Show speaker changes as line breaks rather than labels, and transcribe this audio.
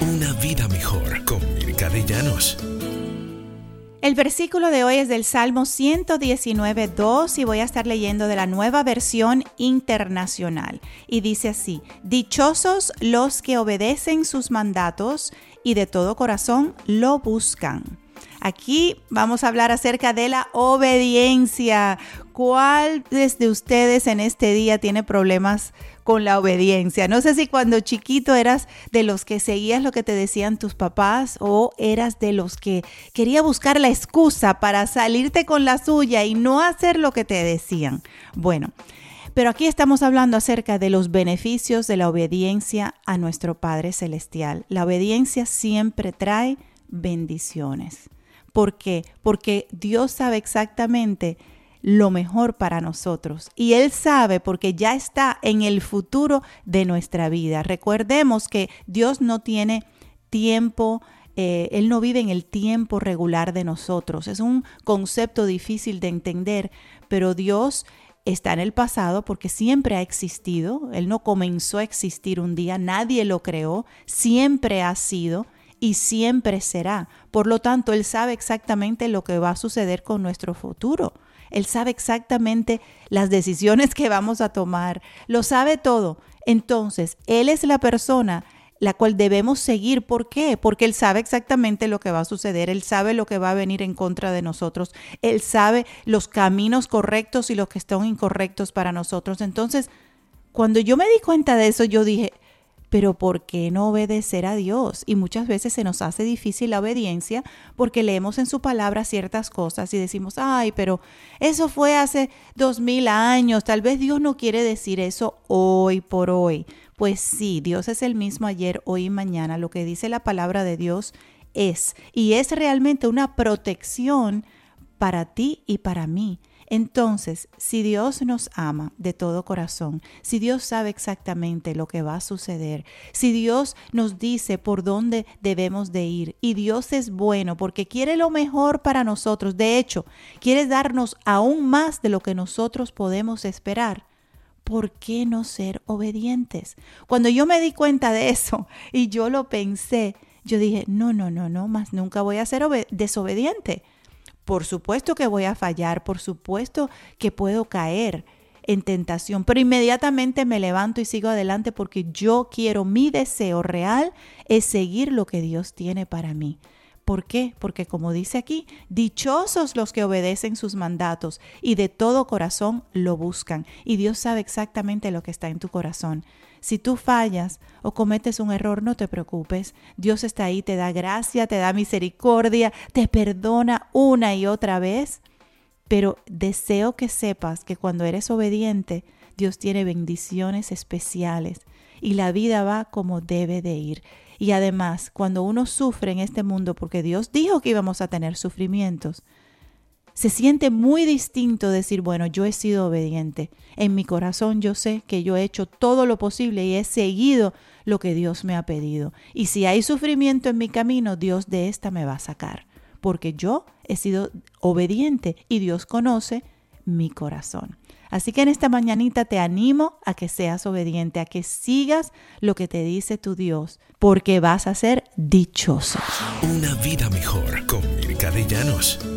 Una vida mejor con Mirka de.
El versículo de hoy es del Salmo 119, 2 y voy a estar leyendo de la nueva versión internacional. Y dice así, Dichosos los que obedecen sus mandatos y de todo corazón lo buscan. Aquí vamos a hablar acerca de la obediencia. ¿Cuál de ustedes en este día tiene problemas con la obediencia? No sé si cuando chiquito eras de los que seguías lo que te decían tus papás o eras de los que quería buscar la excusa para salirte con la suya y no hacer lo que te decían. Bueno, pero aquí estamos hablando acerca de los beneficios de la obediencia a nuestro Padre Celestial. La obediencia siempre trae bendiciones. ¿Por qué? Porque Dios sabe exactamente lo mejor para nosotros. Y Él sabe porque ya está en el futuro de nuestra vida. Recordemos que Dios no tiene tiempo, eh, Él no vive en el tiempo regular de nosotros. Es un concepto difícil de entender, pero Dios está en el pasado porque siempre ha existido. Él no comenzó a existir un día, nadie lo creó, siempre ha sido y siempre será. Por lo tanto, Él sabe exactamente lo que va a suceder con nuestro futuro. Él sabe exactamente las decisiones que vamos a tomar. Lo sabe todo. Entonces, Él es la persona la cual debemos seguir. ¿Por qué? Porque Él sabe exactamente lo que va a suceder, Él sabe lo que va a venir en contra de nosotros, Él sabe los caminos correctos y los que están incorrectos para nosotros. Entonces, cuando yo me di cuenta de eso, yo dije, pero ¿por qué no obedecer a Dios? Y muchas veces se nos hace difícil la obediencia porque leemos en su palabra ciertas cosas y decimos, ay, pero eso fue hace dos mil años, tal vez Dios no quiere decir eso hoy por hoy. Pues sí, Dios es el mismo ayer, hoy y mañana. Lo que dice la palabra de Dios es, y es realmente una protección para ti y para mí. Entonces, si Dios nos ama de todo corazón, si Dios sabe exactamente lo que va a suceder, si Dios nos dice por dónde debemos de ir y Dios es bueno porque quiere lo mejor para nosotros, de hecho, quiere darnos aún más de lo que nosotros podemos esperar. ¿Por qué no ser obedientes? Cuando yo me di cuenta de eso y yo lo pensé, yo dije, no, no, no, no, más nunca voy a ser desobediente por supuesto que voy a fallar, por supuesto que puedo caer en tentación, pero inmediatamente me levanto y sigo adelante porque yo quiero, mi deseo real es seguir lo que Dios tiene para mí. ¿Por qué? Porque como dice aquí, dichosos los que obedecen sus mandatos y de todo corazón lo buscan. Y Dios sabe exactamente lo que está en tu corazón. Si tú fallas o cometes un error, no te preocupes. Dios está ahí, te da gracia, te da misericordia, te perdona una y otra vez. Pero deseo que sepas que cuando eres obediente, Dios tiene bendiciones especiales y la vida va como debe de ir. Y además, cuando uno sufre en este mundo, porque Dios dijo que íbamos a tener sufrimientos, se siente muy distinto decir, bueno, yo he sido obediente. En mi corazón yo sé que yo he hecho todo lo posible y he seguido lo que Dios me ha pedido. Y si hay sufrimiento en mi camino, Dios de esta me va a sacar, porque yo he sido obediente y Dios conoce mi corazón. Así que en esta mañanita te animo a que seas obediente, a que sigas lo que te dice tu Dios, porque vas a ser dichoso.
Una vida mejor con Mirka de.